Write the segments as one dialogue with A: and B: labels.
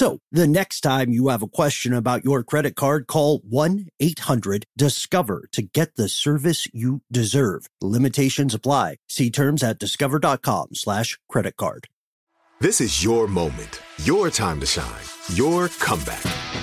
A: So the next time you have a question about your credit card, call 1-800-DISCOVER to get the service you deserve. Limitations apply. See terms at discover.com slash credit card.
B: This is your moment, your time to shine, your comeback.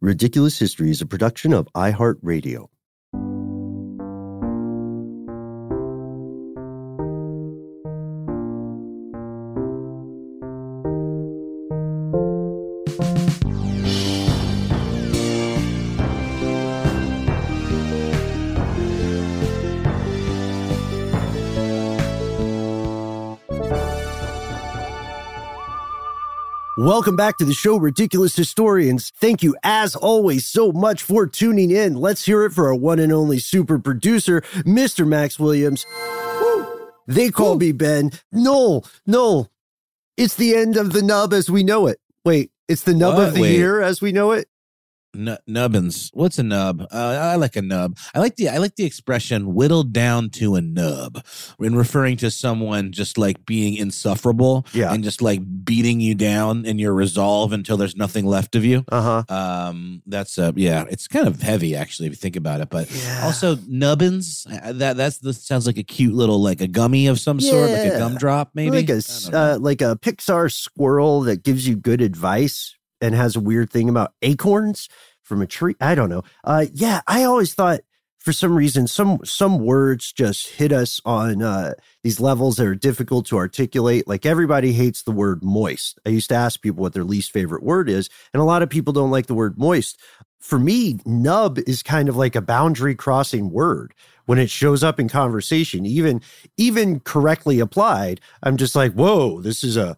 A: Ridiculous History is a production of iHeartRadio. Welcome back to the show, Ridiculous Historians. Thank you, as always, so much for tuning in. Let's hear it for our one and only super producer, Mr. Max Williams. Woo. They call Woo. me Ben. No, no. It's the end of the nub as we know it. Wait, it's the nub what? of the Wait. year as we know it?
C: N- nubbins. What's a nub? Uh, I like a nub. I like the I like the expression whittled down to a nub when referring to someone just like being insufferable
A: yeah.
C: and just like beating you down in your resolve until there's nothing left of you.
A: Uh-huh.
C: Um that's a yeah, it's kind of heavy actually if you think about it, but
A: yeah.
C: also nubbins uh, that that's this sounds like a cute little like a gummy of some yeah. sort, like a gumdrop maybe.
A: Like a uh, like a Pixar squirrel that gives you good advice and has a weird thing about acorns from a tree. I don't know. Uh, yeah, I always thought for some reason some some words just hit us on uh, these levels that are difficult to articulate. Like everybody hates the word moist. I used to ask people what their least favorite word is, and a lot of people don't like the word moist. For me, nub is kind of like a boundary crossing word when it shows up in conversation, even even correctly applied. I'm just like, whoa, this is a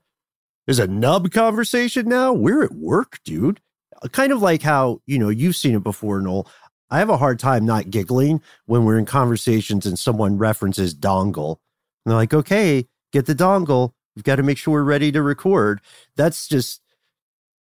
A: there's a nub conversation now. We're at work, dude. Uh, kind of like how, you know, you've seen it before, Noel. I have a hard time not giggling when we're in conversations and someone references dongle. And they're like, okay, get the dongle. We've got to make sure we're ready to record. That's just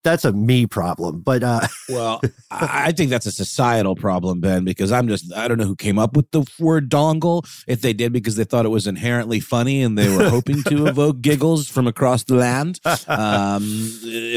A: that's a me problem. But uh
C: well, I think that's a societal problem, Ben, because I'm just I don't know who came up with the word dongle. If they did because they thought it was inherently funny and they were hoping to evoke giggles from across the land. Um,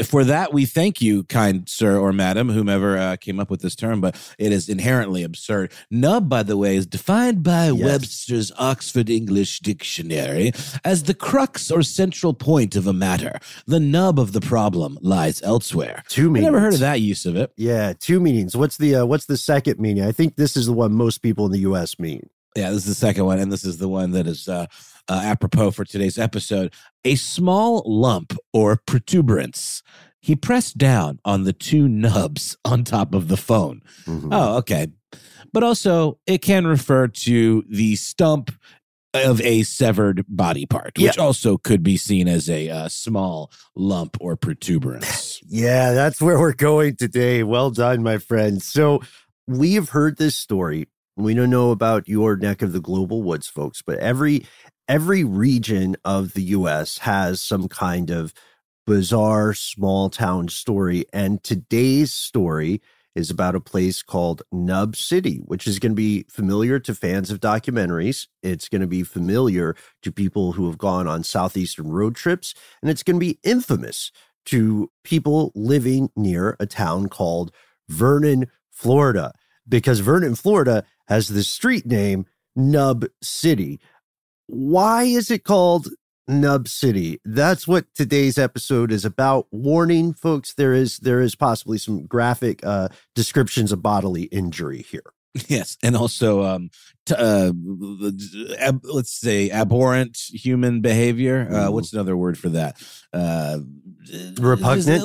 C: for that, we thank you, kind sir or madam, whomever uh, came up with this term. But it is inherently absurd. Nub, by the way, is defined by yes. Webster's Oxford English Dictionary as the crux or central point of a matter. The nub of the problem lies elsewhere elsewhere.
A: Two meanings.
C: I never heard of that use of it.
A: Yeah, two meanings. What's the uh, what's the second meaning? I think this is the one most people in the U.S. mean.
C: Yeah, this is the second one, and this is the one that is uh, uh, apropos for today's episode. A small lump or protuberance. He pressed down on the two nubs on top of the phone. Mm-hmm. Oh, okay. But also, it can refer to the stump of a severed body part, which yeah. also could be seen as a uh, small lump or protuberance.
A: yeah, that's where we're going today. Well done, my friend. So we have heard this story. We don't know about your neck of the global woods, folks, but every every region of the U.S. has some kind of bizarre small town story, and today's story is about a place called Nub City, which is going to be familiar to fans of documentaries. It's going to be familiar to people who have gone on Southeastern road trips, and it's going to be infamous to people living near a town called Vernon, Florida, because Vernon, Florida has the street name Nub City. Why is it called Nub City? That's what today's episode is about. Warning, folks, there is there is possibly some graphic uh, descriptions of bodily injury here.
C: Yes, and also, um, t- uh, ab- let's say abhorrent human behavior. Uh, what's another word for that? Uh,
A: Repugnant?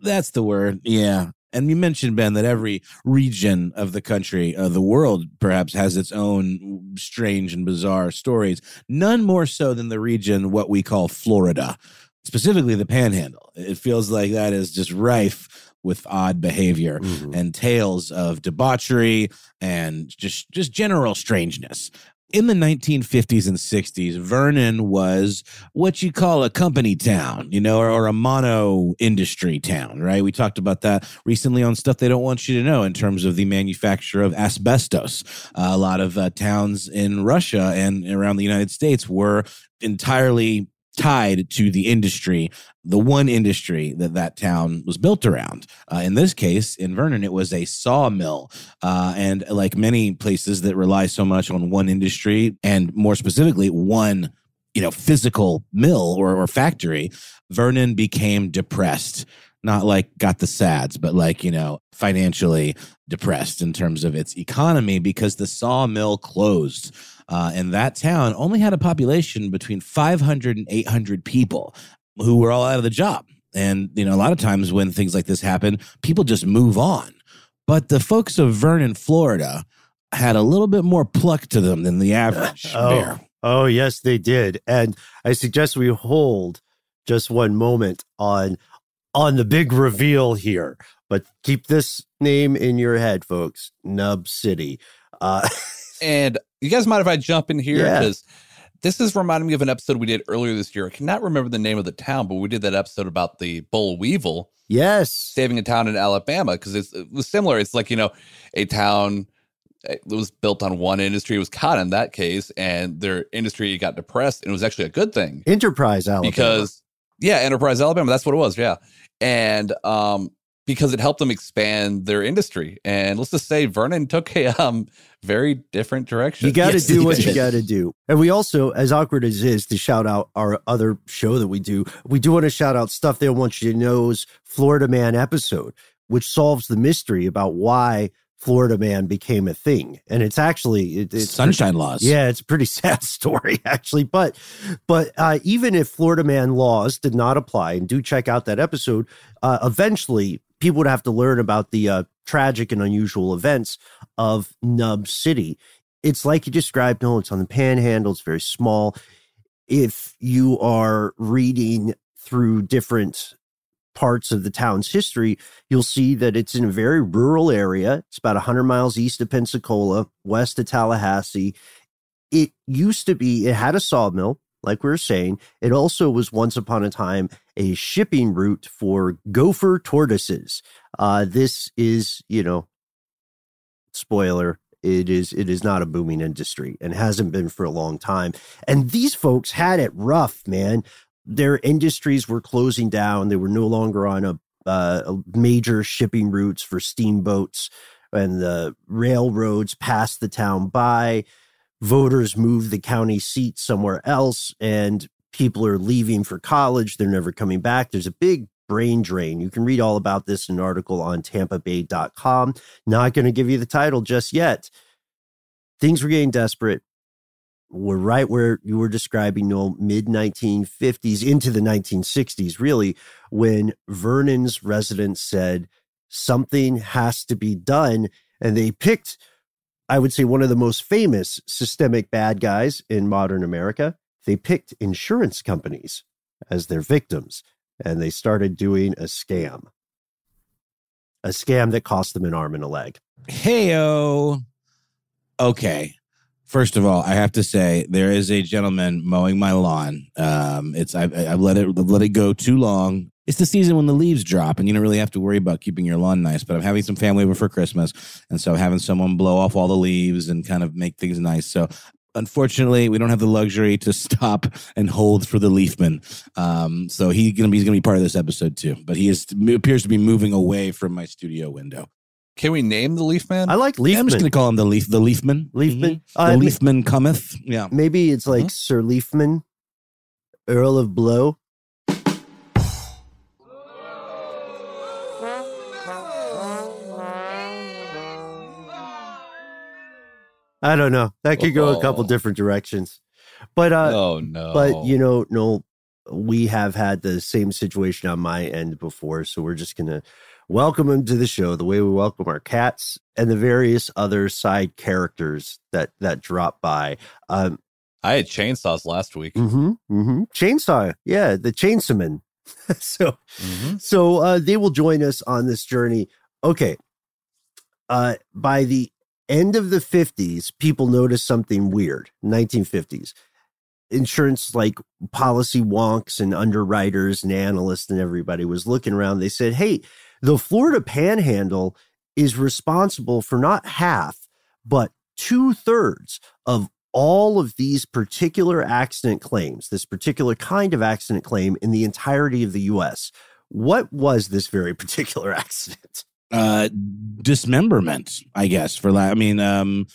C: That's the word. Yeah. And you mentioned Ben that every region of the country, uh, the world, perhaps has its own strange and bizarre stories. None more so than the region what we call Florida, specifically the Panhandle. It feels like that is just rife with odd behavior
A: Mhm.
C: and tales of debauchery and just just general strangeness. In the 1950s and 60s, Vernon was what you call a company town, you know, or, or a mono industry town, right? We talked about that recently on stuff they don't want you to know in terms of the manufacture of asbestos. Uh, a lot of uh, towns in Russia and around the United States were entirely tied to the industry, the one industry that that town was built around. Uh, in this case, in Vernon, it was a sawmill. Uh, and like many places that rely so much on one industry and more specifically, one you know physical mill or, or factory vernon became depressed not like got the sads but like you know financially depressed in terms of its economy because the sawmill closed uh, and that town only had a population between 500 and 800 people who were all out of the job and you know a lot of times when things like this happen people just move on but the folks of vernon florida had a little bit more pluck to them than the average
A: Oh.
C: bear
A: Oh, yes, they did. And I suggest we hold just one moment on on the big reveal here. But keep this name in your head, folks. Nub City. Uh,
D: And you guys mind if I jump in here?
A: Yeah.
D: Because this is reminding me of an episode we did earlier this year. I cannot remember the name of the town, but we did that episode about the boll weevil
A: yes.
D: saving a town in Alabama because it was similar. It's like, you know, a town it was built on one industry. It was cotton in that case, and their industry got depressed, and it was actually a good thing
A: Enterprise Alabama.
D: because yeah, Enterprise Alabama, that's what it was, yeah, and um because it helped them expand their industry, and let's just say Vernon took a um very different direction.
A: You got to
C: Yes,
A: do
C: he
A: what you got to do. And we also, as awkward as it is to shout out our other show that we do, we do want to shout out Stuff They Want You to Know's Florida Man episode, which solves the mystery about why Florida Man became a thing. And it's actually, it, it's
C: sunshine laws
A: yeah, it's a pretty sad story actually, but but uh, even if Florida man laws did not apply, and do check out that episode, uh, eventually people would have to learn about the uh, tragic and unusual events of Nub City. It's like you described. No, it's on the Panhandle. It's very small. If you are reading through different parts of the town's history, you'll see that it's in a very rural area. It's about 100 miles east of Pensacola, west of Tallahassee. It used to be, it had a sawmill, like we were saying. It also was once upon a time a shipping route for gopher tortoises. Uh, this is, you know, spoiler. It is it is not a booming industry and hasn't been for a long time. And these folks had it rough, man their industries were closing down. They were no longer on a, uh, major shipping routes for steamboats, and the railroads passed the town by. Voters moved the county seat somewhere else, and people are leaving for college. They're never coming back. There's a big brain drain. You can read all about this in an article on tampabay.com. Not going to give you the title just yet. Things were getting desperate we're right where you were describing, Noel, mid 1950s into the 1960s, really, when Vernon's residents said something has to be done. And they picked, I would say, one of the most famous systemic bad guys in modern America. They picked insurance companies as their victims, and they started doing a scam. A scam that cost them an arm and a leg.
C: Heyo. Okay. First of all, I have to say there is a gentleman mowing my lawn. Um, it's I've, I've let it let it go too long. It's the season when the leaves drop, and you don't really have to worry about keeping your lawn nice. But I'm having some family over for Christmas, and so having someone blow off all the leaves and kind of make things nice. So unfortunately, we don't have the luxury to stop and hold for the Leafman. Um, so he's gonna be he's gonna be part of this episode too. But he is appears to be moving away from my studio window.
D: Can we name the Leafman?
A: I like
C: Yeah, I'm just gonna call him the Leaf the Leafman.
A: Leafman.
C: Mhm.
A: Uh,
C: the
A: ma-
C: Leafman cometh. Yeah.
A: Maybe it's like Sir Leafman, Earl of Blow. I don't know. That could go a couple
D: Oh.
A: different directions. But uh
D: oh no.
A: but you know, no, we have had the same situation on my end before, so we're just gonna welcome him to the show the way we welcome our cats and the various other side characters that that drop by. Um,
D: I had chainsaws last week.
A: Mm-hmm. Mm-hmm. Chainsaw. Yeah, the chainsawman. so
D: Mhm.
A: so uh they will join us on this journey. Okay. Uh by the end of the 50s, people noticed something weird. 1950s. Insurance like policy wonks and underwriters and analysts and everybody was looking around. They said, "Hey, the Florida Panhandle is responsible for not half, but two thirds of all of these particular accident claims, this particular kind of accident claim in the entirety of the US. What was this very particular accident?
C: Uh dismemberment i guess for la- i mean um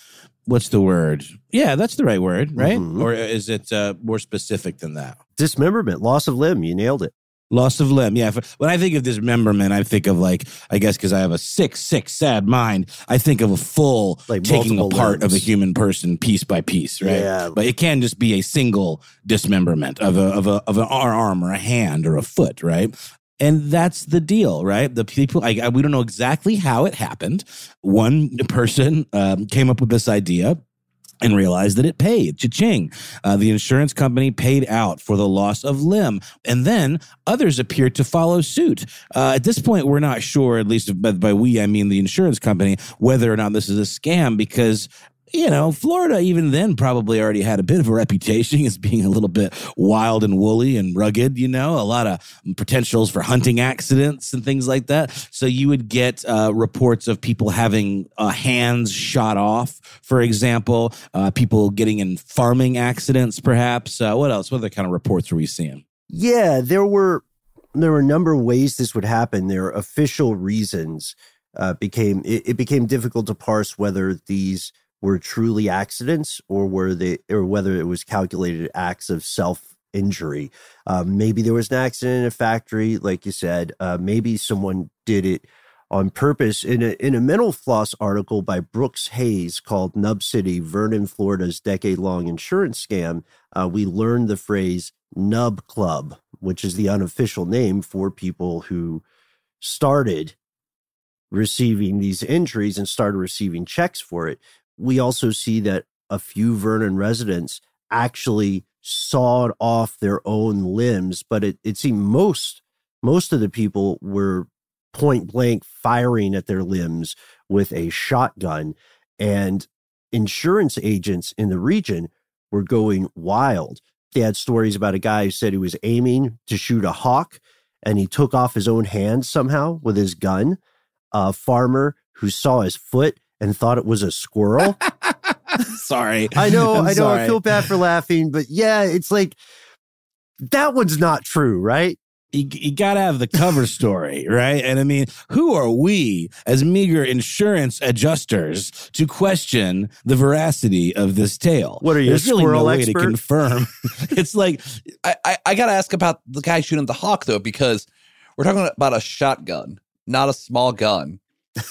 C: what's the word yeah that's the right word right
A: Mhm.
C: or is it uh more specific than that
A: Dismemberment, loss of limb. You nailed it.
C: loss of limb yeah when i think of dismemberment i think of like i guess because i have a sick sick sad mind i think of a full
A: Like
C: taking apart of a human person piece by piece right
A: Yeah.
C: but it can just be a single dismemberment of a of a of an arm or a hand or a foot right and that's the deal, right? The people, I, I- we don't know exactly how it happened. One person um, came up with this idea and realized that it paid. Cha-ching. Uh, the insurance company paid out for the loss of limb. And then others appeared to follow suit. Uh, at this point, we're not sure, at least by, by we, I mean the insurance company, whether or not this is a scam because you know, Florida even then probably already had a bit of a reputation as being a little bit wild and woolly and rugged, you know, a lot of potentials for hunting accidents and things like that. So you would get uh, reports of people having uh, hands shot off, for example, uh, people getting in farming accidents, perhaps. Uh, what else? What other kind of reports are we seeing?
A: Yeah, there were there were a number of ways this would happen. Their official reasons uh, became it, it became difficult to parse whether these were truly accidents or were they or whether it was calculated acts of self injury. Um, maybe there was an accident in a factory, like you said. Uh, maybe someone did it on purpose. In a in a mental floss article by Brooks Hayes called "Nub City, Vernon, Florida's decade long insurance scam," uh, we learned the phrase "Nub Club," which is the unofficial name for people who started receiving these injuries and started receiving checks for it. We also see that a few Vernon residents actually sawed off their own limbs, but it, it seemed most most of the people were point blank firing at their limbs with a shotgun. And insurance agents in the region were going wild. They had stories about a guy who said he was aiming to shoot a hawk and he took off his own hand somehow with his gun. A farmer who saw his foot and thought it was a squirrel.
C: sorry.
A: I know,
C: I'm
A: I know,
C: sorry.
A: I feel bad for laughing, but yeah, it's like that one's not true, right?
C: you, you got to have the cover story, right? And I mean, who are we as meager insurance adjusters to question the veracity of this tale?
A: What are you,
C: There's really no
A: squirrel
C: way to confirm. it's like
D: I, I, I got to ask about the guy shooting the hawk though, because we're talking about a shotgun, not a small gun.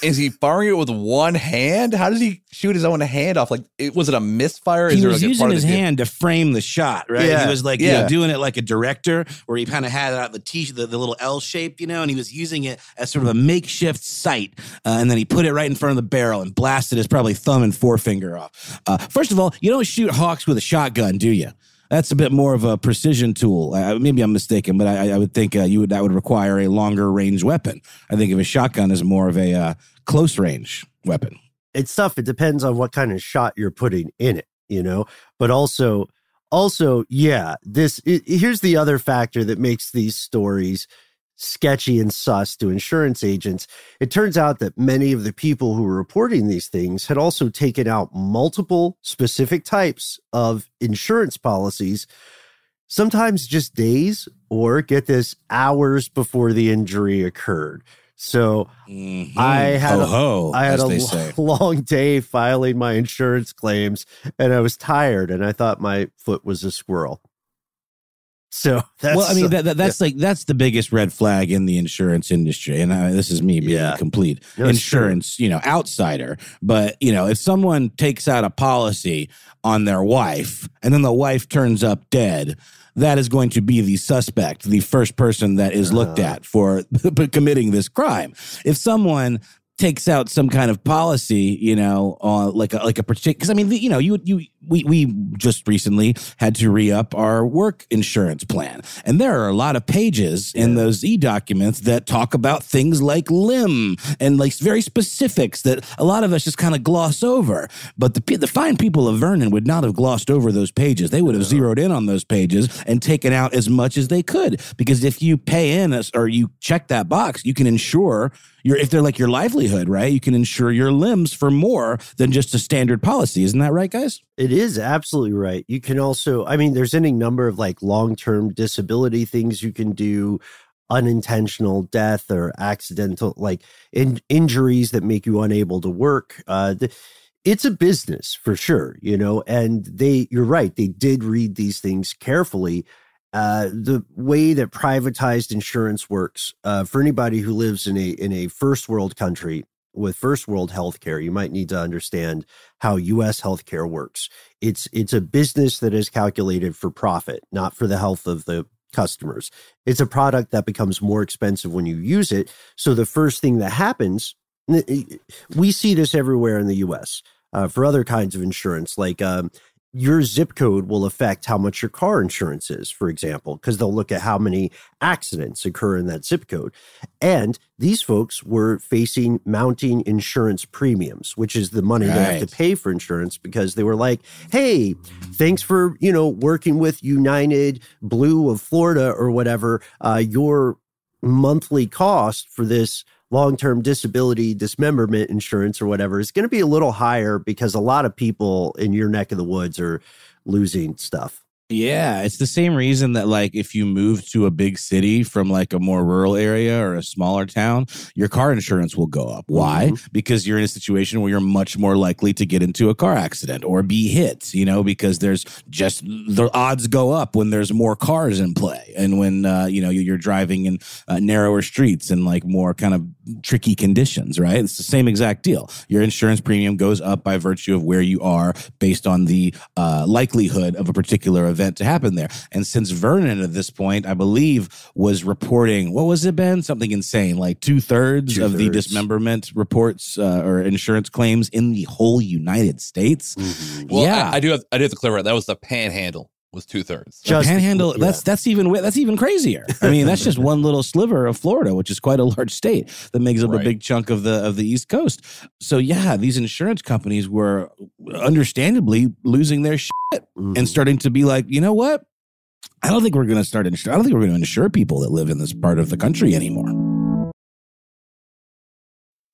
D: Is he firing it with one hand? How does he shoot his own hand off? Like, it, was it a misfire?
C: he was
D: like
C: using his hand to frame the shot, right?
A: Yeah.
C: He was like, you
D: Yeah.
C: know, doing it like a director, where he kind of had out the t the, the little L shape, you know, and he was using it as sort of a makeshift sight, uh, and then he put it right in front of the barrel and blasted his probably thumb and forefinger off. Uh, first of all, you don't shoot hawks with a shotgun, do you? That's a bit more of a precision tool. Maybe I'm mistaken, but I, I would think uh, you would that would require a longer range weapon. I think if a shotgun is more of a uh, close range weapon.
A: it's tough. It depends on what kind of shot you're putting in it, you know. But also, also, yeah, this it, here's the other factor that makes these stories sketchy and sus to insurance agents. It turns out that many of the people who were reporting these things had also taken out multiple specific types of insurance policies, sometimes just days or get this hours before the injury occurred. So
C: Mhm.
A: I had
C: ho
A: a-
C: ho.
A: I had a
C: say.
A: long day filing my insurance claims and I was tired and I thought my foot was a squirrel. So that's
C: well, I mean, that, that, that's like that's the biggest red flag in the insurance industry, and uh, this is me being
A: Yeah.
C: a complete
A: No, it's true.
C: insurance, you know, outsider. But you know, if someone takes out a policy on their wife, and then the wife turns up dead, that is going to be the suspect, the first person that is looked
A: Uh-huh.
C: at for committing this crime. If someone takes out some kind of policy, you know, uh, like a, like a particular. Because I mean, the, you know, you you we we just recently had to re up our work insurance plan, and there are a lot of pages in those e documents that talk about things like limb and like very specifics that a lot of us just kind of gloss over. But the the fine people of Vernon would not have glossed over those pages. They would have zeroed in on those pages and taken out as much as they could. Because if you pay in us or you check that box, you can insure your if they're like your livelihood, right? You can insure your limbs for more than just a standard policy. Isn't that right, guys?
A: It is absolutely right. You can also, I mean, there's any number of like long term disability things you can do, unintentional death or accidental, like in, injuries that make you unable to work. Uh, the, it's a business for sure, you know, and they, you're right, they did read these things carefully. Uh, the way that privatized insurance works, uh, for anybody who lives in a in a first world country with first world healthcare, you might need to understand how U.S. healthcare works. It's it's a business that is calculated for profit, not for the health of the customers. It's a product that becomes more expensive when you use it. So the first thing that happens, we see this everywhere in the U.S. Uh, for other kinds of insurance, like um, your zip code will affect how much your car insurance is, for example, because they'll look at how many accidents occur in that zip code. And these folks were facing mounting insurance premiums, which is the money they have to pay for insurance because they were like, hey, thanks for, you know, working with United Blue of Florida or whatever. Uh, your monthly cost for this long-term disability dismemberment insurance or whatever is going to be a little higher because a lot of people in your neck of the woods are losing stuff.
C: Yeah, it's the same reason that like if you move to a big city from like a more rural area or a smaller town, your car insurance will go up. Why? Because you're in a situation where you're much more likely to get into a car accident or be hit, you know, because there's just the odds go up when there's more cars in play and when uh, you know you're driving in uh, narrower streets and like more kind of tricky conditions, right? It's the same exact deal. Your insurance premium goes up by virtue of where you are based on the uh, likelihood of a particular event to happen there. And since Vernon at this point, I believe, was reporting, what was it, Ben? Something insane, like two thirds of the dismemberment reports uh, or insurance claims in the whole United States.
D: Well,
C: yeah.
D: I, I do have I do have to clarify that was the panhandle was two thirds.
C: The
A: Just-
C: panhandle
A: yeah.
C: that's that's even that's even crazier i mean that's just one little sliver of florida which is quite a large state that makes up a big chunk of the of the east coast so yeah these insurance companies were understandably losing their shit
A: Mhm.
C: and starting to be like you know what i don't think we're going to start insur- i don't think we're going to insure people that live in this part of the country anymore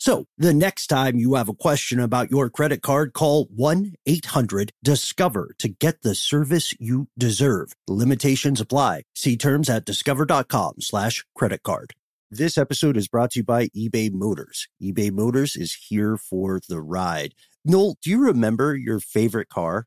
A: So the next time you have a question about your credit card, call 1 800 Discover to get the service you deserve. Limitations apply. See terms at discover.com slash credit card. This episode is brought to you by eBay Motors. eBay Motors is here for the ride. Noel, do you remember your favorite car?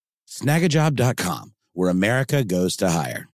C: Snagajob.com, where America goes to hire.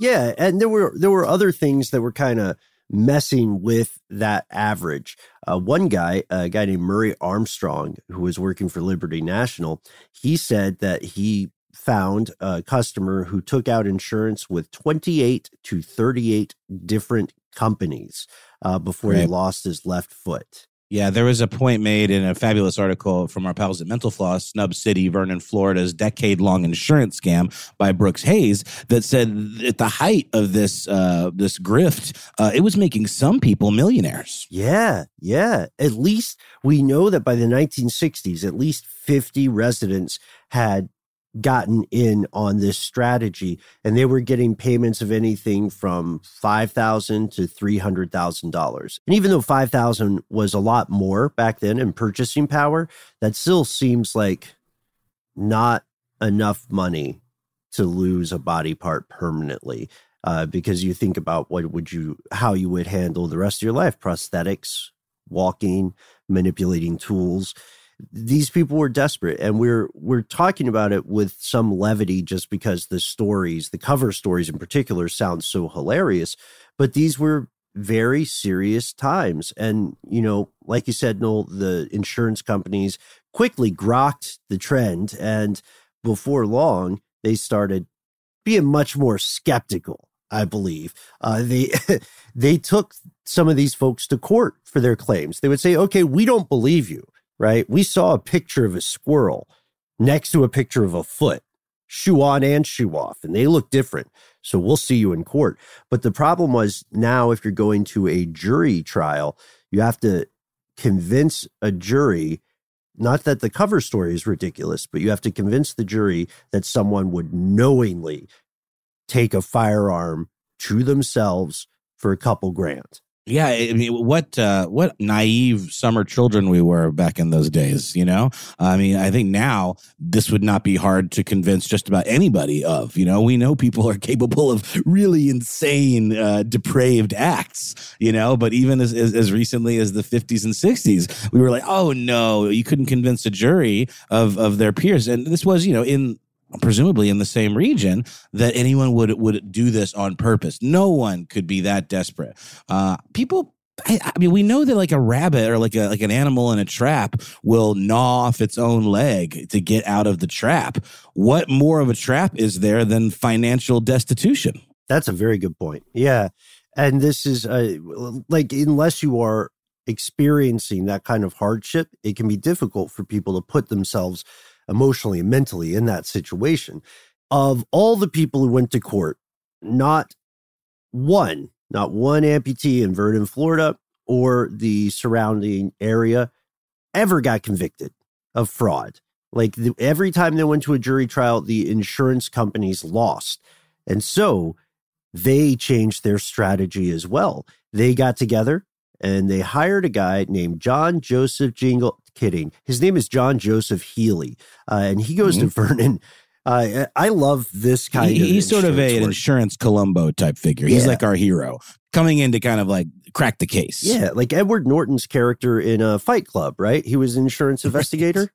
A: Yeah, and there were there were other things that were kind of messing with that average. Uh, one guy, a guy named Murray Armstrong, who was working for Liberty National, he said that he found a customer who took out insurance with 28 to 38 different companies uh, before he lost his left foot.
C: Yeah, there was a point made in a fabulous article from our pals at Mental Floss, Snub City, Vernon, Florida's decade long insurance scam by Brooks Hayes that said at the height of this uh, this grift, uh, it was making some people millionaires.
A: Yeah, yeah. At least we know that by the 1960s, at least 50 residents had gotten in on this strategy and they were getting payments of anything from 5,000 to $300,000. And even though 5,000 was a lot more back then in purchasing power, that still seems like not enough money to lose a body part permanently uh, because you think about what would you how you would handle the rest of your life prosthetics walking manipulating tools these people were desperate and we're we're talking about it with some levity just because the stories the cover stories in particular sound so hilarious but these were very serious times. And you know like you said Noel the insurance companies quickly grokked the trend and before long they started being much more skeptical i believe. Uh, they they took some of these folks to court for their claims. They would say okay we don't believe you right? We saw a picture of a squirrel next to a picture of a foot shoe on and shoe off and they look different. So we'll see you in court. But the problem was now if you're going to a jury trial you have to convince a jury not that the cover story is ridiculous, but you have to convince the jury that someone would knowingly take a firearm to themselves for a couple grand.
C: Yeah, I mean, what uh, what naive summer children we were back in those days. You know, I mean, I think now this would not be hard to convince just about anybody of. You know, we know people are capable of really insane, uh, depraved acts. You know, but even as, as as recently as the fifties and sixties, we were like, oh no, you couldn't convince a jury of of their peers, and this was you know in presumably in the same region that anyone would would do this on purpose. No one could be that desperate. Uh, people. I, I mean, we know that like a rabbit or like a like an animal in a trap will gnaw off its own leg to get out of the trap. What more of a trap is there than financial destitution?
A: That's a very good point. Yeah, and this is uh, like unless you are experiencing that kind of hardship, it can be difficult for people to put themselves emotionally and mentally in that situation. Of all the people who went to court, not one, not one amputee in Vernon, Florida, or the surrounding area ever got convicted of fraud. Like the, every time they went to a jury trial, the insurance companies lost. And so they changed their strategy as well. They got together and they hired a guy named John Joseph Jingle. Kidding. His name is John Joseph Healy, uh, and he goes mm-hmm. to Vernon. Uh, I love this kind
C: he,
A: of.
C: He's sort of a, an insurance Columbo type figure. He's yeah. like our hero coming in to kind of like crack the case.
A: Yeah, like Edward Norton's character in a uh, Fight Club, right? He was an insurance investigator.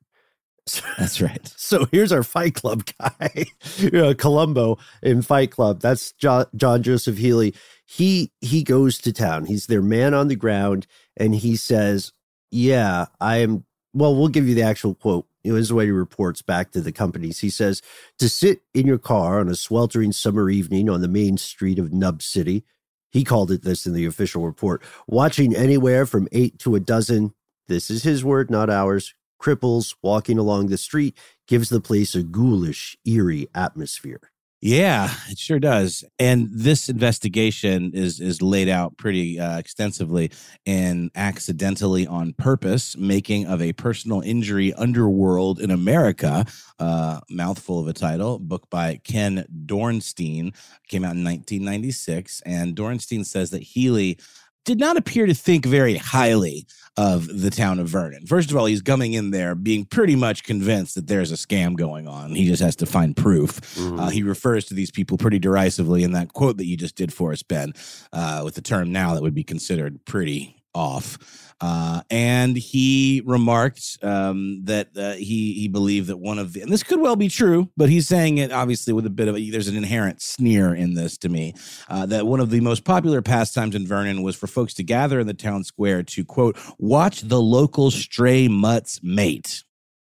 C: That's right.
A: So here's our Fight Club guy, uh, Columbo in Fight Club. That's John, John Joseph Healy. He he goes to town. He's their man on the ground, and he says, "Yeah, I am well, we'll give you the actual quote. It was the way he reports back to the companies. He says, To sit in your car on a sweltering summer evening on the main street of Nub City, he called it this in the official report, watching anywhere from eight to a dozen, this is his word, not ours, cripples walking along the street gives the place a ghoulish, eerie atmosphere.
C: Yeah, it sure does. And this investigation is is laid out pretty uh, extensively in accidentally on purpose making of a personal injury underworld in America. Uh, mouthful of a title, book by Ken Dornstein, came out in 1996, and Dornstein says that Healy did not appear to think very highly of the town of Vernon. First of all, he's coming in there being pretty much convinced that there's a scam going on. He just has to find proof. Mm-hmm. Uh, he refers to these people pretty derisively in that quote that you just did for us, Ben, uh, with the term now that would be considered pretty off. Uh, and he remarked um, that uh, he he believed that one of the and this could well be true, but he's saying it obviously with a bit of a, there's an inherent sneer in this to me uh, that one of the most popular pastimes in Vernon was for folks to gather in the town square to quote watch the local stray mutts mate.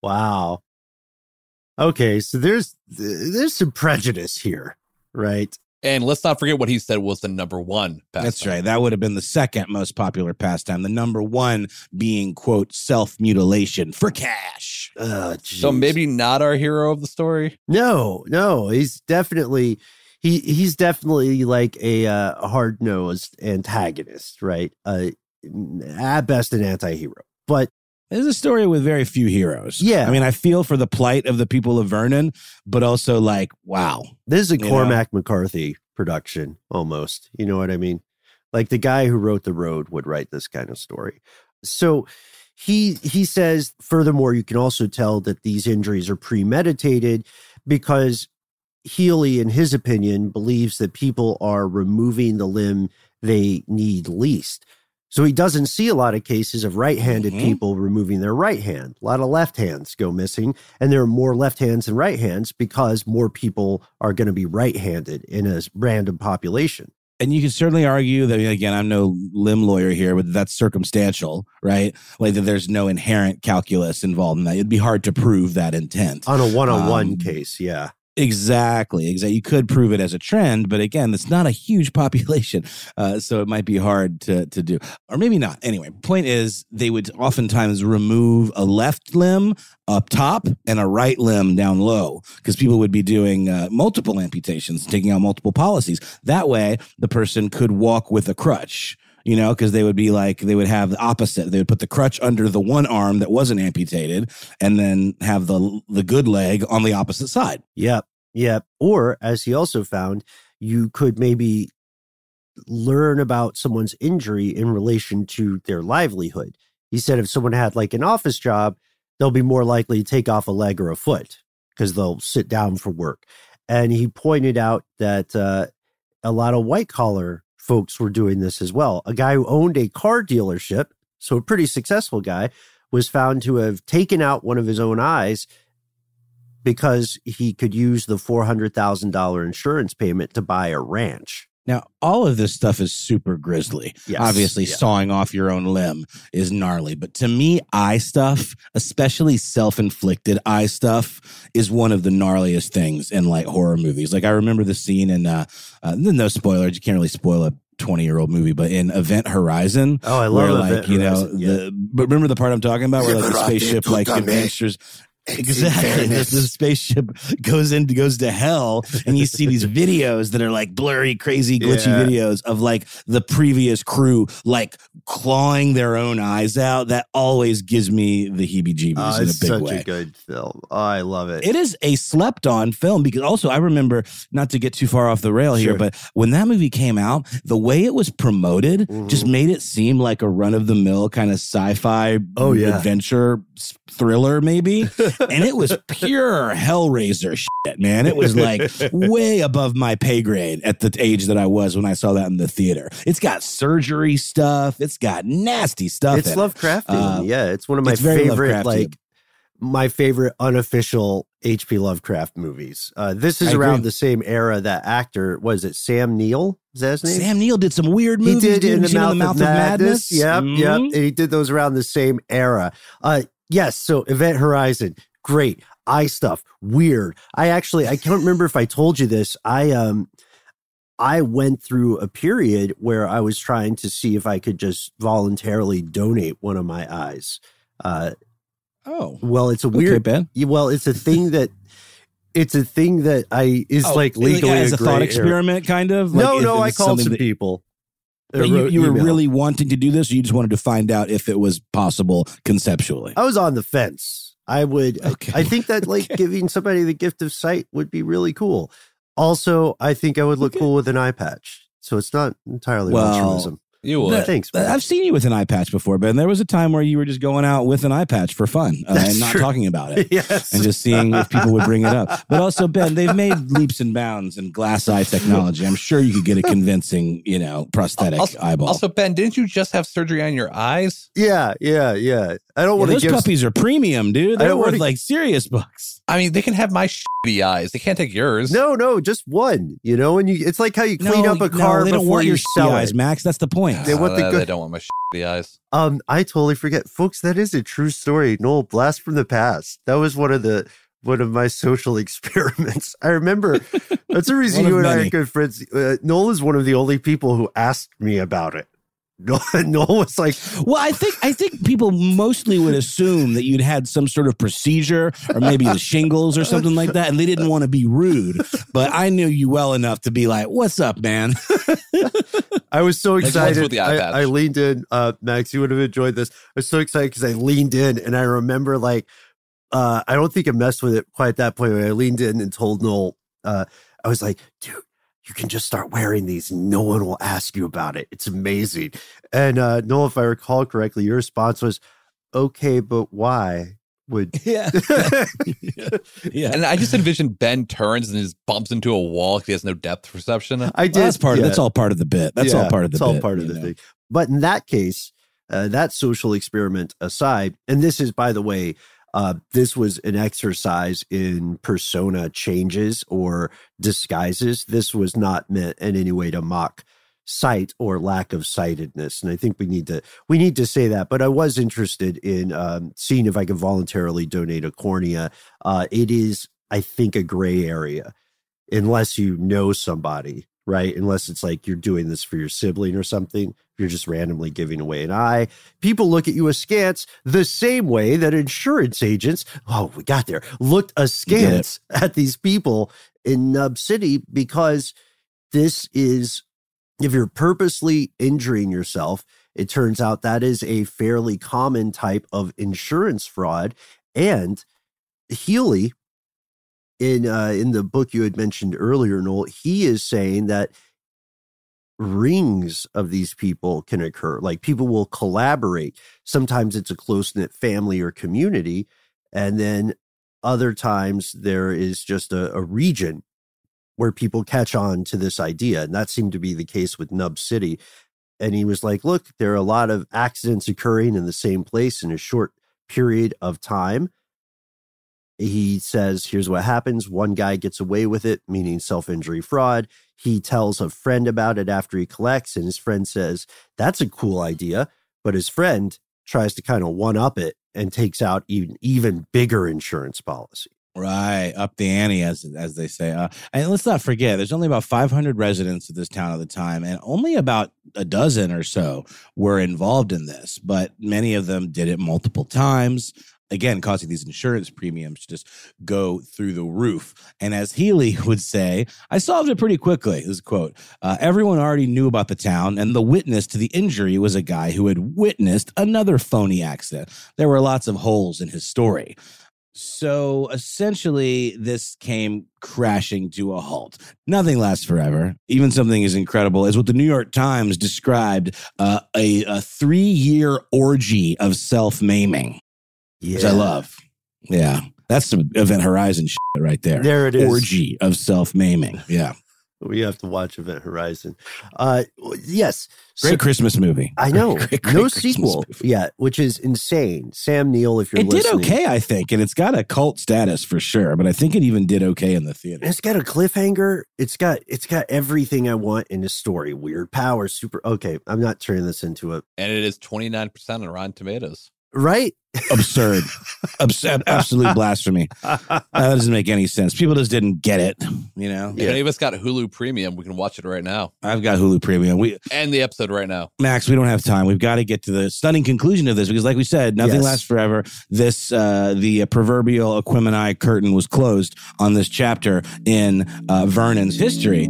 A: Wow. Okay, so there's there's some prejudice here, right?
D: And let's not forget what he said was the number one
C: pastime. That's right. That would have been the second most popular pastime. The number one being, quote, self mutilation for cash.
A: Oh,
D: so maybe not our hero of the story?
A: No, no. He's definitely. He, he's definitely like a uh, hard nosed antagonist, right? Uh, at best, an anti hero. But
C: it's a story with very few heroes.
A: Yeah.
C: I mean, I feel for the plight of the people of Vernon, but also like, wow.
A: This is a Cormac know? McCarthy production almost. You know what I mean? Like the guy who wrote The Road would write this kind of story. So he he says furthermore you can also tell that these injuries are premeditated because Healy in his opinion believes that people are removing the limb they need least. So he doesn't see a lot of cases of right handed mm-hmm. people removing their right hand. A lot of left hands go missing, and there are more left hands than right hands because more people are going to be right handed in a random population.
C: And you can certainly argue that, again, I'm no limb lawyer here, but that's circumstantial, right? Like that there's no inherent calculus involved in that. It'd be hard to prove that intent.
A: On a one on one case, yeah.
C: Exactly, exactly. You could prove it as a trend, but again, it's not a huge population, uh, so it might be hard to to do, or maybe not. Anyway, point is, they would oftentimes remove a left limb up top and a right limb down low because people would be doing uh, multiple amputations, taking out multiple policies. That way, the person could walk with a crutch you know, because they would be like, they would have the opposite. They would put the crutch under the one arm that wasn't amputated and then have the, the good leg on the opposite side.
A: Yep. Yep. Or as he also found, you could maybe learn about someone's injury in relation to their livelihood. He said if someone had like an office job, they'll be more likely to take off a leg or a foot because they'll sit down for work. And he pointed out that uh, a lot of white collar folks were doing this as well. A guy who owned a car dealership, so a pretty successful guy, was found to have taken out one of his own eyes because he could use the $400,000 insurance payment to buy a ranch.
C: Now, all of this stuff is super grisly.
A: Yes,
C: Obviously,
A: yeah.
C: sawing off your own limb is gnarly. But to me, eye stuff, especially self inflicted eye stuff, is one of the gnarliest things in like horror movies. Like, I remember the scene in, uh, uh, no spoilers, you can't really spoil a 20 year old movie, but in Event Horizon,
A: Oh, I
C: where
A: love
C: like,
A: Event
C: you know,
A: Horizon, yeah.
C: the, but remember the part I'm talking about where like the spaceship like adventures. Exactly. This, the spaceship goes into goes to hell, and you see these videos that are like blurry, crazy, glitchy
A: Yeah.
C: videos of like the previous crew like clawing their own eyes out. That always gives me the heebie-jeebies
A: Oh,
C: in a
A: it's
C: big
A: such
C: way.
A: a good film. Oh, I love it.
C: It is a slept on film because also I remember not to get too far off the rail here, but when that movie came out, the way it was promoted
A: Mhm.
C: just made it seem like a run of the mill kind of sci fi
A: Oh, yeah.
C: adventure thriller, maybe. and it was pure Hellraiser shit, man. It was like way above my pay grade at the age that I was when I saw that in the theater. It's got surgery stuff, it's got nasty stuff.
A: it's
C: in it.
A: Lovecraftian.
C: Uh,
A: yeah, it's one of my favorite, like my favorite unofficial H.P. Lovecraft movies. Uh, this is
C: I agree.
A: around the same era that actor was it Sam Neill? Is that his name?
C: Sam Neill did some weird movies.
A: he
C: did
A: in the mouth,
C: the mouth
A: of, madness. Yep, yep.
C: Mhm.
A: And he did those around the same era. Uh, yes. So Event Horizon, great eye stuff, weird. I actually I can't remember if I told you this. I um. I went through a period where I was trying to see if I could just voluntarily donate one of my eyes. Uh,
C: Oh,
A: well, it's a
C: okay,
A: weird.
C: Ben.
A: Well, it's a thing that it's a thing that I is
C: Oh,
A: like legally
C: as a
A: gray
C: thought experiment, kind of.
A: no,
C: Like,
A: no,
C: if
A: I called some
C: that-
A: people. I
C: But you,
A: wrote
C: you were really wanting to do this, or you just wanted to find out if it was possible conceptually.
A: I was on the fence. I would. I-
C: Okay.
A: I, think that like
C: Okay.
A: giving somebody the gift of sight would be really cool. Also, I think I would look
C: Okay.
A: cool with an eye patch. So it's not entirely
C: Well,
A: altruism.
D: You would.
C: No,
A: Thanks. man.
C: I've seen you with an eye patch before, Ben. There was a time where you were just going out with an eye patch for fun uh, and not
A: true.
C: talking about it.
A: yes.
C: And just seeing if people would bring it up. But also, Ben, they've made leaps and bounds in glass eye technology. I'm sure you could get a convincing, you know, prosthetic
D: also,
C: eyeball.
D: also, Ben, didn't you just have surgery on your eyes?
A: yeah, yeah, yeah. I don't
C: Yeah,
A: want to
C: those
A: give.
C: puppies are premium, dude. They're worth like serious bucks.
D: I mean, they can have my shitty eyes. They can't take yours.
A: No, no, just one. You know, and you. It's like how you clean
C: no,
A: up a
C: no,
A: car
C: they don't
A: before
C: want
A: you
C: your
A: sell
C: shitty eyes,
A: it.
C: Max. That's the point.
A: They want the
D: Uh,
A: good-
D: They don't want my shitty eyes.
A: Um, I totally forget, folks. That is a true story. Noel, blast from the past. That was one of the one of my social experiments. I remember. That's the reason you and I are
C: many.
A: good friends. Uh, Noel is one of the only people who asked me about it. Noel, Noel was like,
C: Well, I think I think people mostly would assume that you'd had some sort of procedure or maybe the shingles or something like that, and they didn't want to be rude. But I knew you well enough to be like, "What's up, man?"
A: I was so
D: Like the ones
A: excited.
D: with the eye.
A: I, I leaned in. Uh, Max, you would have enjoyed this. I was so excited because I leaned in, and I remember like, uh, I don't think I messed with it quite at that point. When I leaned in and told Noel, uh, I was like, dude. You can just start wearing these. No one will ask you about it. It's amazing. And uh, Noel, if I recall correctly, your response was, "Okay, but why would?"
C: yeah, yeah.
D: And I just envision Ben turns and just bumps into a wall because he has no depth perception.
A: I did.
C: Well, that's part.
A: yeah.
C: Of, that's all part of the bit. That's all part of the.
A: It's all
C: bit,
A: part of the
C: know.
A: thing. But in that case, uh, that social experiment aside, and this is, by the way, uh, this was an exercise in persona changes or disguises. This was not meant in any way to mock sight or lack of sightedness, and I think we need to we need to say that. But I was interested in um, seeing if I could voluntarily donate a cornea. Uh, it is, I think, a gray area unless you know somebody, right? Unless it's like you're doing this for your sibling or something. You're just randomly giving away an eye. People look at you askance the same way that insurance agents, oh, we got there, looked askance at these people in Nub City because this is, if you're purposely injuring yourself, it turns out that is a fairly common type of insurance fraud. And Healy, in uh, in the book you had mentioned earlier, Noel, he is saying that rings of these people can occur. Like people will collaborate. Sometimes it's a close knit family or community. And then other times there is just a, a region where people catch on to this idea. And that seemed to be the case with Nub City. And he was like, look, there are a lot of accidents occurring in the same place in a short period of time. He says, here's what happens. One guy gets away with it, meaning self injury fraud. He tells a friend about it after he collects, and his friend says, that's a cool idea. But his friend tries to kind of one up it and takes out even, even bigger insurance policy.
C: Right, up the ante, as as they say. Uh, and let's not forget, there's only about 500 residents of this town at the time, and only about a dozen or so were involved in this. But many of them did it multiple times, again, causing these insurance premiums to just go through the roof. And as Healy would say, I solved it pretty quickly. This quote. Uh, everyone already knew about the town, and the witness to the injury was a guy who had witnessed another phony accident. There were lots of holes in his story. So essentially, this came crashing to a halt. Nothing lasts forever. Even something as incredible as what the New York Times described uh, a, a three year orgy of self maiming,
A: Yeah.
C: which I love. Yeah. That's some Event Horizon shit right there.
A: There it is.
C: Orgy of self maiming. Yeah.
A: We have to watch Event Horizon. Uh, yes.
C: Great
A: So-
C: Christmas movie.
A: I know.
C: Great, great
A: no
C: Christmas
A: sequel
C: movie.
A: yet, which is insane. Sam Neill, if you're listening.
C: It did okay, I think, and it's got a cult status for sure. But I think it even did okay in the theater.
A: It's got a cliffhanger. It's got it's got everything I want in a story. Weird powers, super. Okay, I'm not turning this into a
D: And it is 29% on Rotten Tomatoes.
A: Right.
C: Absurd, Absurd absolute blasphemy. Uh, that doesn't make any sense. People just didn't get it. You know,
D: If any of us got Hulu Premium, we can watch it right now.
C: I've got Hulu Premium. We
D: And the episode right now.
C: Max, we don't have time. We've got to get to the stunning conclusion of this because, like we said, nothing
A: Yes.
C: lasts forever. This, uh, the uh, proverbial Aquemini curtain was closed on this chapter in uh, Vernon's history.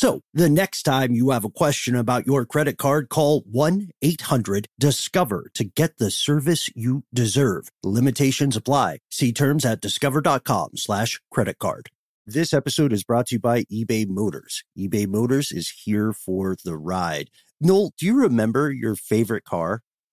A: So the next time you have a question about your credit card, call 1 800 Discover to get the service you deserve. Limitations apply. See terms at discover.com slash credit card. This episode is brought to you by eBay Motors. eBay Motors is here for the ride. Noel, do you remember your favorite car?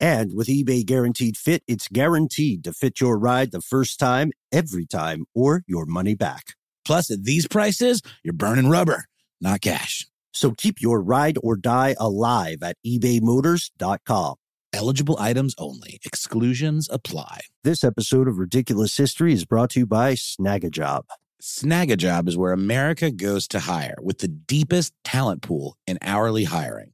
A: And with eBay Guaranteed Fit, it's guaranteed to fit your ride the first time, every time, or your money back.
C: Plus, at these prices, you're burning rubber, not cash.
A: So keep your ride or die alive at ebaymotors.com.
C: Eligible items only. Exclusions apply.
A: This episode of Ridiculous History is brought to you by Snagajob.
C: Snagajob is where America goes to hire with the deepest talent pool in hourly hiring.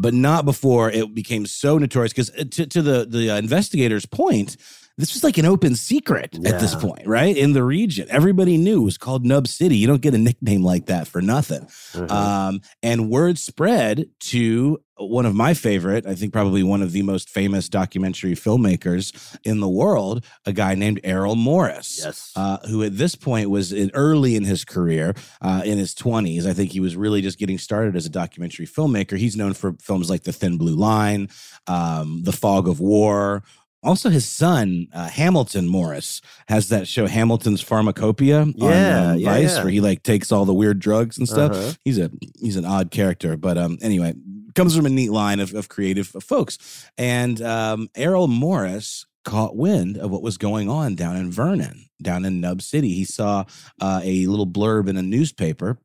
C: But not before it became so notorious. Because uh, to, to the, the uh, investigator's point, this was like an open secret at this point, right? In the region, everybody knew it was called Nub City. You don't get a nickname like that for nothing.
A: Uh-huh.
C: Um, and word spread to one of my favorite, I think probably one of the most famous documentary filmmakers in the world, a guy named Errol Morris.
A: yes.
C: Uh, who at this point was in, early in his career, uh, in his 20s. I think he was really just getting started as a documentary filmmaker. He's known for films like The Thin Blue Line, um, The Fog of War. Also, his son, uh, Hamilton Morris, has that show Hamilton's Pharmacopoeia on
A: Yeah,
C: um,
A: yeah,
C: Vice,
A: yeah.
C: where he like takes all the weird drugs and stuff
A: Uh-huh.
C: he's a he's an odd character but um anyway comes from a neat line of, of creative folks and um errol morris caught wind of what was going on down in vernon down in nub city he saw uh, a little blurb in a newspaper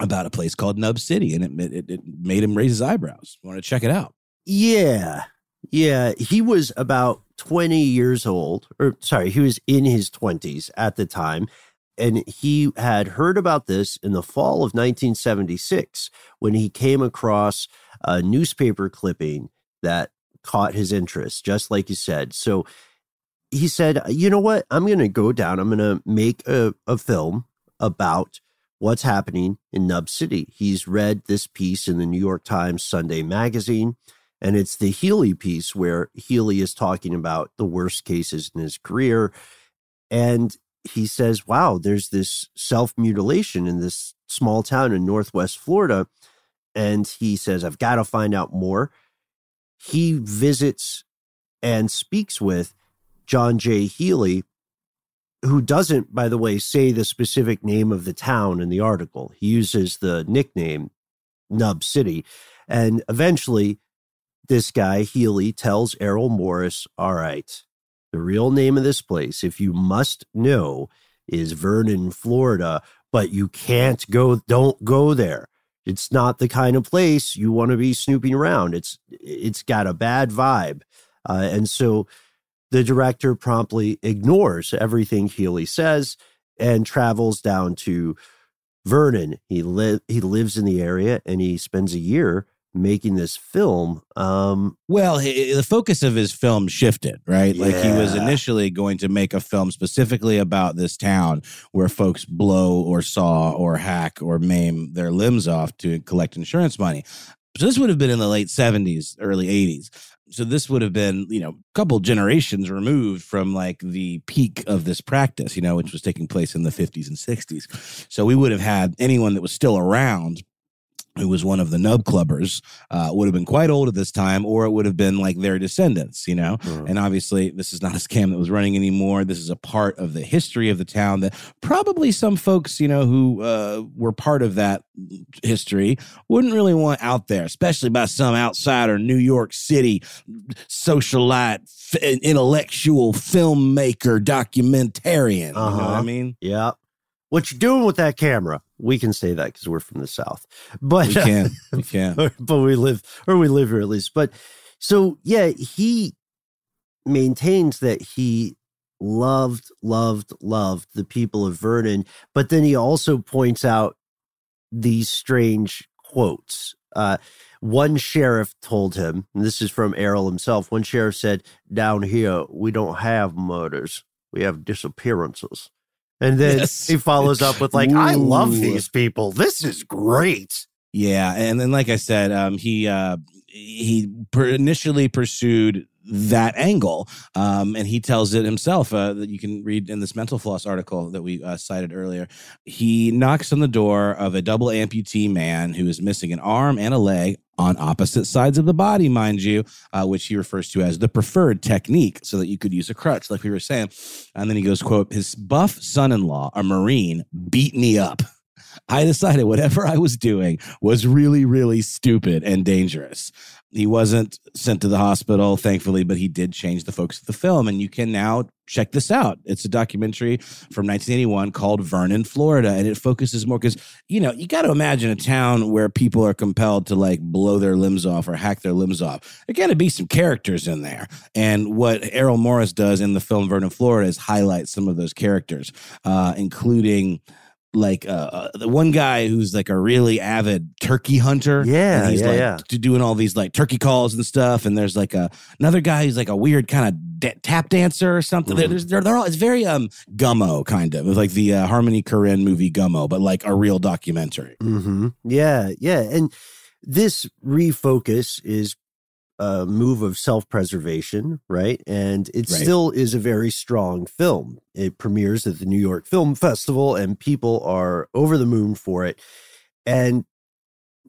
C: about a place called nub city and it, it, it made him raise his eyebrows want to check it out
A: Yeah. Yeah. He was about 20 years old, or sorry, he was in his 20s at the time. And he had heard about this in the fall of 1976 when he came across a newspaper clipping that caught his interest, just like you said. So he said, you know what? I'm going to go down, I'm going to make a, a film about what's happening in Nub City. He's read this piece in the New York Times Sunday magazine, and it's the Healy piece where Healy is talking about the worst cases in his career. And he says, wow, there's this self mutilation in this small town in Northwest Florida. And he says, I've got to find out more. He visits and speaks with John J. Healy, who doesn't, by the way, say the specific name of the town in the article. He uses the nickname Nub City. And eventually, this guy, Healy, tells Errol Morris, All right, the real name of this place, if you must know, is Vernon, Florida, but you can't go, don't go there. It's not the kind of place you want to be snooping around. It's it's got a bad vibe. Uh, and so the director promptly ignores everything Healy says and travels down to Vernon. He li- he lives in the area and he spends a year making this film. Um,
C: Well, he, the focus of his film shifted, right? Like he was initially going to make a film specifically about this town where folks blow or saw or hack or maim their limbs off to collect insurance money. So this would have been in the late 70s, early 80s. So this would have been, you know, a couple generations removed from like the peak of this practice, you know, which was taking place in the 50s and 60s. So we would have had anyone that was still around who was one of the nub clubbers uh, would have been quite old at this time, or it would have been like their descendants, you know. And obviously, this is not a scam that was running anymore. This is a part of the history of the town that probably some folks, you know, who uh, were part of that history wouldn't really want out there, especially by some outsider, New York City socialite, f- intellectual filmmaker, documentarian. You know what I
A: Uh-huh.
C: mean?
A: yeah. What you doing with that camera? We can say that because we're from the South, but
C: We can, we can.
A: or- but we live or we live here at least. But so yeah, he maintains that he loved, loved, loved the people of Vernon, but then he also points out these strange quotes. Uh, one sheriff told him, and this is from Errol himself. One sheriff said, "Down here, we don't have murders; we have disappearances." And then
C: Yes.
A: he follows up with, "Like, I love these people. This is great."
C: Yeah, and then like I said, um, he uh, he per- initially pursued that angle, um, and he tells it himself uh, that you can read in this mental floss article that we uh, cited earlier. He knocks on the door of a double amputee man who is missing an arm and a leg on opposite sides of the body, mind you, uh, which he refers to as the preferred technique, so that you could use a crutch, like we were saying. And then he goes, "quote His buff son-in-law, a marine, beat me up." I decided whatever I was doing was really, really stupid and dangerous. He wasn't sent to the hospital, thankfully, but he did change the focus of the film. And you can now check this out. It's a documentary from 1981 called Vernon, Florida. And it focuses more because, you know, you got to imagine a town where people are compelled to like blow their limbs off or hack their limbs off. There got to be some characters in there. And what Errol Morris does in the film Vernon, Florida is highlight some of those characters, uh, including like uh, uh, the one guy who's like a really avid turkey hunter.
A: Yeah,
C: and he's
A: yeah,
C: like
A: yeah.
C: d- doing all these like turkey calls and stuff. And there's like a another guy who's like a weird kind of da- tap dancer or something.
A: Mm-hmm.
C: There's they're, they're all it's very um Gummo kind of like the uh, Harmony Korine movie Gummo, but like a real documentary.
A: hmm Yeah, yeah. And this refocus is a move of self preservation, right? And it
C: Right.
A: still is a very strong film. It premieres at the New York Film Festival, and people are over the moon for it. And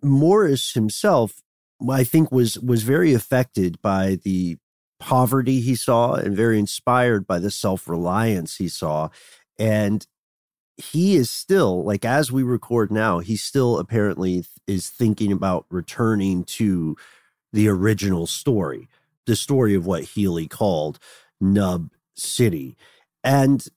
A: Morris himself, I think, was was very affected by the poverty he saw and very inspired by the self reliance he saw. And he is still like as we record now he still apparently is thinking about returning to the original story the story of what healy called nub city and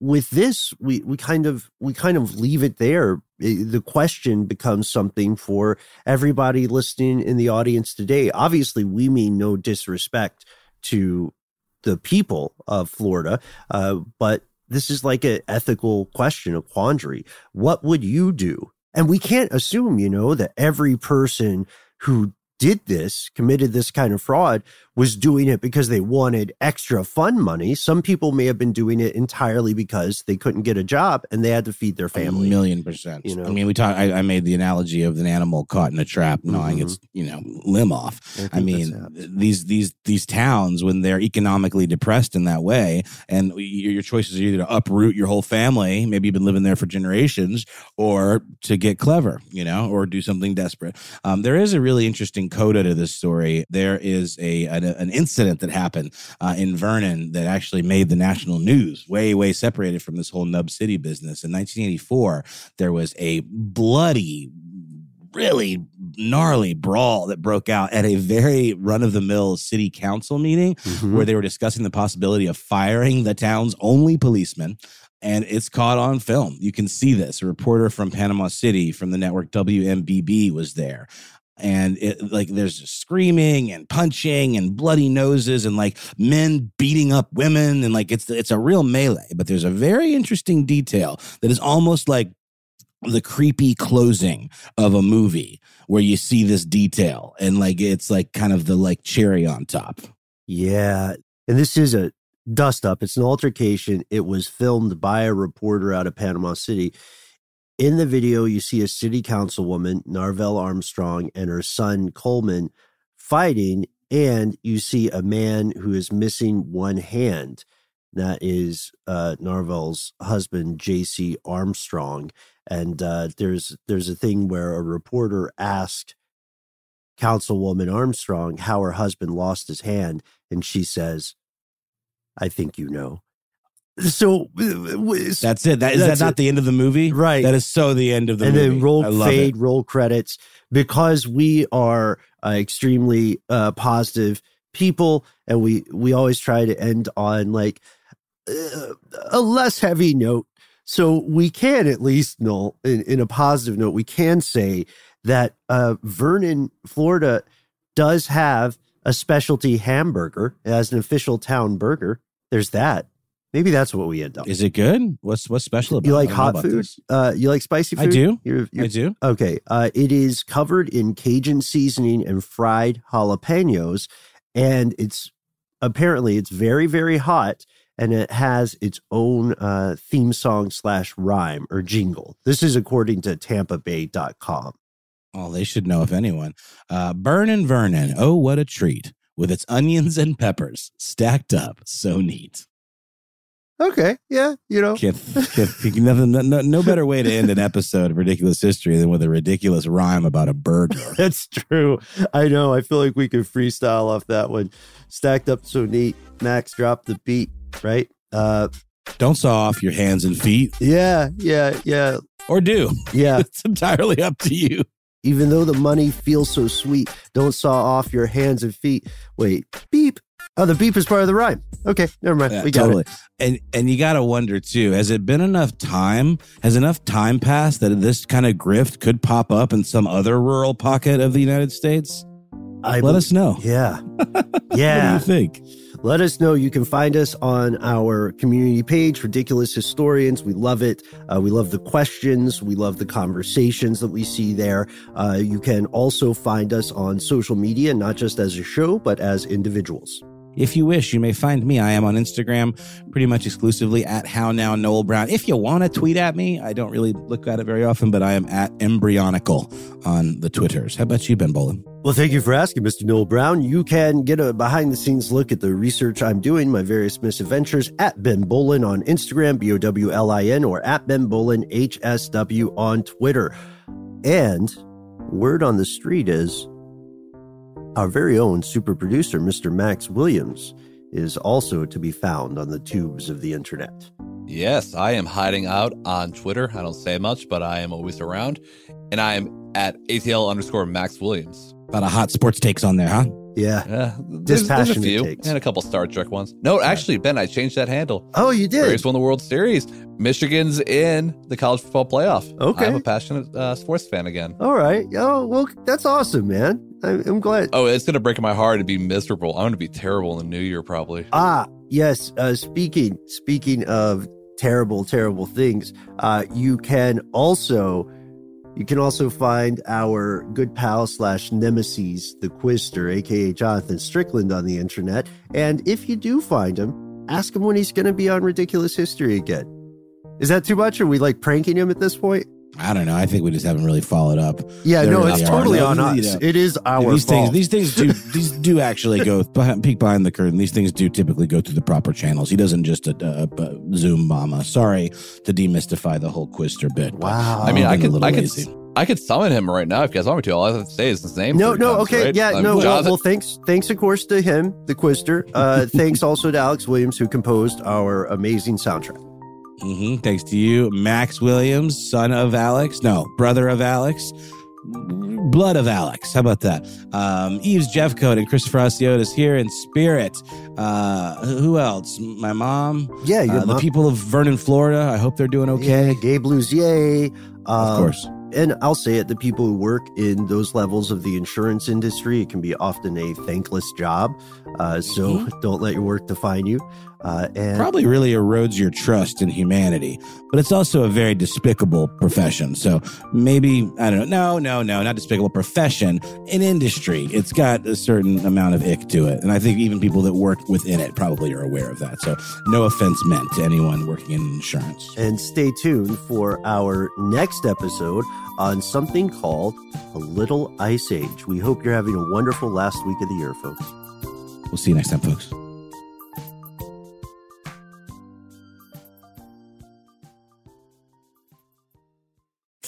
A: with this we we kind of we kind of leave it there the question becomes something for everybody listening in the audience today obviously we mean no disrespect to the people of florida uh, but this is like an ethical question, a quandary. What would you do? And we can't assume, you know, that every person who did this, committed this kind of fraud, was doing it because they wanted extra fun money. Some people may have been doing it entirely because they couldn't get a job and they had to feed their family.
C: A million percent.
A: You know?
C: I mean, we talked. I, I made the analogy of an animal caught in a trap, gnawing
A: Mhm.
C: its you know limb off.
A: think
C: I mean, these these these towns when they're economically depressed in that way, and your, your choices are either to uproot your whole family, maybe you've been living there for generations, or to get clever, you know, or do something desperate. Um, there is a really interesting coda to this story. There is a an, an incident that happened uh, in Vernon that actually made the national news, way way separated from this whole Nub City business. In 1984, there was a bloody really gnarly brawl that broke out at a very run of the mill city council meeting
A: Mhm.
C: where they were discussing the possibility of firing the town's only policeman. And it's caught on film. You can see this. A reporter from Panama City from the network WMBB was there. And it like there's screaming and punching and bloody noses and like men beating up women and like it's it's a real melee. But there's a very interesting detail that is almost like the creepy closing of a movie where you see this detail and like it's like kind of the like cherry on top.
A: Yeah. And this is a dust up. It's an altercation. It was filmed by a reporter out of Panama City. In the video, you see a city councilwoman, Narvel Armstrong, and her son, Coleman, fighting. And you see a man who is missing one hand. That is uh, Narvel's husband, J.C. Armstrong. And uh, there's there's a thing where a reporter asked Councilwoman Armstrong how her husband lost his hand, and she says, "I think you know." So uh,
C: That's it. That is that not
A: it.
C: the end of the movie?
A: Right.
C: That is so the end of the
A: and
C: movie.
A: And then roll fade,
C: it.
A: roll credits because we are uh, extremely uh, positive people, and we we always try to end on like uh, a less heavy note. So we can at least, no, in, in a positive note, we can say that uh, Vernon, Florida, does have a specialty hamburger as an official town burger. There's that. Maybe that's what we end up.
C: Is it good? What's what's special about it?
A: You like
C: I
A: hot food? Uh, you like spicy food?
C: I do.
A: You're,
C: I
A: you're,
C: do.
A: Okay. Uh, it is covered in Cajun seasoning and fried jalapenos, and it's apparently it's very very hot, and it has its own uh, theme song slash rhyme or jingle. This is according to TampaBay.com.
C: Oh, they should know if anyone. Uh, Burnin' Vernon. Oh, what a treat. With its onions and peppers stacked up. So neat.
A: Okay, yeah, you know,
C: Can't, can't think nothing, no, no better way to end an episode of Ridiculous History than with a ridiculous rhyme about a burglar.
A: that's true. I know. I feel like we could freestyle off that one. Stacked up so neat. Max dropped the beat, right? Uh,
C: Don't saw off your hands and feet,
A: yeah, yeah, yeah,
C: or do.
A: yeah.
C: It's entirely up to you.
A: Even though the money feels so sweet, don't saw off your hands and feet. Wait, beep. Oh, the beep is part of the rhyme. Okay, never mind.
C: Yeah,
A: we got
C: totally.
A: it.
C: And and you got to wonder too. Has it been enough time? Has enough time passed that this kind of grift could pop up in some other rural pocket of the United States?
A: I
C: Let us know.
A: Yeah,
C: What do
A: yeah.
C: you think?
A: Let us know. You can find us on our community page, Ridiculous Historians. We love it. Uh, we love the questions. We love the conversations that we see there. Uh, you can also find us on social media, not just as a show, but as individuals.
C: If you wish, you may find me. I am on Instagram pretty much exclusively at How Now Noel Brown. If you want to tweet at me, I don't really look at it very often, but I am at Embryonical on the Twitters. How about you, Ben Bowlin?
A: Well, thank you for asking, Mr. Noel Brown. You can get a behind the scenes look at the research I'm doing, my various misadventures at Ben Bowlin on Instagram, B O W L I N, or at Ben Bowlin HSW on Twitter. And word on the street is our very own super producer, Mr. Max Williams, is also to be found on the tubes of the internet.
D: Yes, I am hiding out on Twitter. I don't say much, but I am always around. And I am at ATL underscore Max Williams.
C: Got a lot of hot sports takes on there, huh?
A: Yeah.
D: Yeah, there's, there's a
A: Dispassionate
D: few.
A: takes.
D: And a couple Star Trek ones. No, actually, Ben, I changed that handle.
A: Oh, you did?
D: Braves won the World Series. Michigan's in the college football playoff.
A: Okay.
D: I'm a passionate uh, sports fan again.
A: All right. Oh, well, that's awesome, man. I, I'm glad.
D: Oh, it's going to break my heart to be miserable. I'm going to be terrible in the new year, probably.
A: Ah, yes. Uh, speaking speaking of terrible, terrible things, uh, you can also you can also find our good pal slash nemesis, the Quister, aka Jonathan Strickland, on the internet. And if you do find him, ask him when he's going to be on Ridiculous History again. Is that too much? Are we like pranking him at this point?
C: I don't know. I think we just haven't really followed up.
A: Yeah,
C: There
A: no, it's totally
C: No,
A: on
C: you
A: us.
C: know,
A: It is our
C: these
A: fault.
C: things, these things do, these do actually go behind, peek behind the curtain. These things do typically go through the proper channels. He doesn't just uh, uh, Zoom mama. Sorry to demystify the whole Quister bit.
A: Wow.
D: I mean,
C: I've
D: I
C: been a
D: could, I could,
C: lazy.
D: I could summon him right now if you guys want me to. All I have to say is his name.
A: No, no,
D: times,
A: okay,
D: right?
A: yeah,
D: I'm
A: no. Well, well, thanks, thanks, of course, to him, the Quister. Uh, thanks also to Alex Williams, who composed our amazing soundtrack.
C: Hmm Thanks to you, Max Williams, son of Alex. No, brother of Alex. Blood of Alex. How about that? Um, Eves Jeffcoat and Christopher Hasiotis here in spirit. Uh, who else? My mom.
A: Yeah,
C: Uh, the people of Vernon, Florida. I hope they're doing okay.
A: Yeah, Gabe Luzier.
C: Of
A: um,
C: course.
A: And I'll say it, the people who work in those levels of the insurance industry, it can be often a thankless job. Uh, so don't let your work define you. Uh, and
C: Probably really erodes your trust in humanity, but it's also a very despicable profession. So maybe, I don't know. No, no, no, not despicable profession. An industry. It's got a certain amount of ick to it. And I think even people that work within it probably are aware of that. So no offense meant to anyone working in insurance.
A: and stay tuned for our next episode on something called a little ice age. We hope you're having a wonderful last week of the year, folks.
C: We'll see you next time, folks.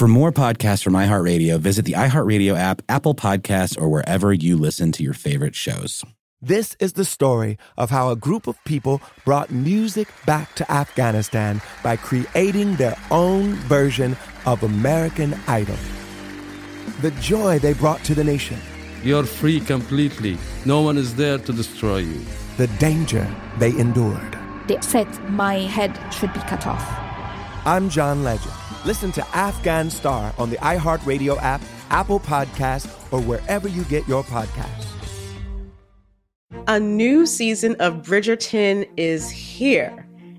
C: For more podcasts from iHeartRadio, visit the iHeartRadio app, Apple Podcasts, or wherever you listen to your favorite shows.
E: This is the story of how a group of people brought music back to Afghanistan by creating their own version of American Idol. The joy they brought to the nation,
F: You're free completely. No one is there to destroy you.
E: the danger they endured.
G: They said my head should be cut off.
E: I'm John Legend. Listen to Afghan Star on the iHeartRadio app, Apple Podcasts, or wherever you get your podcasts.
H: A new season of Bridgerton is here.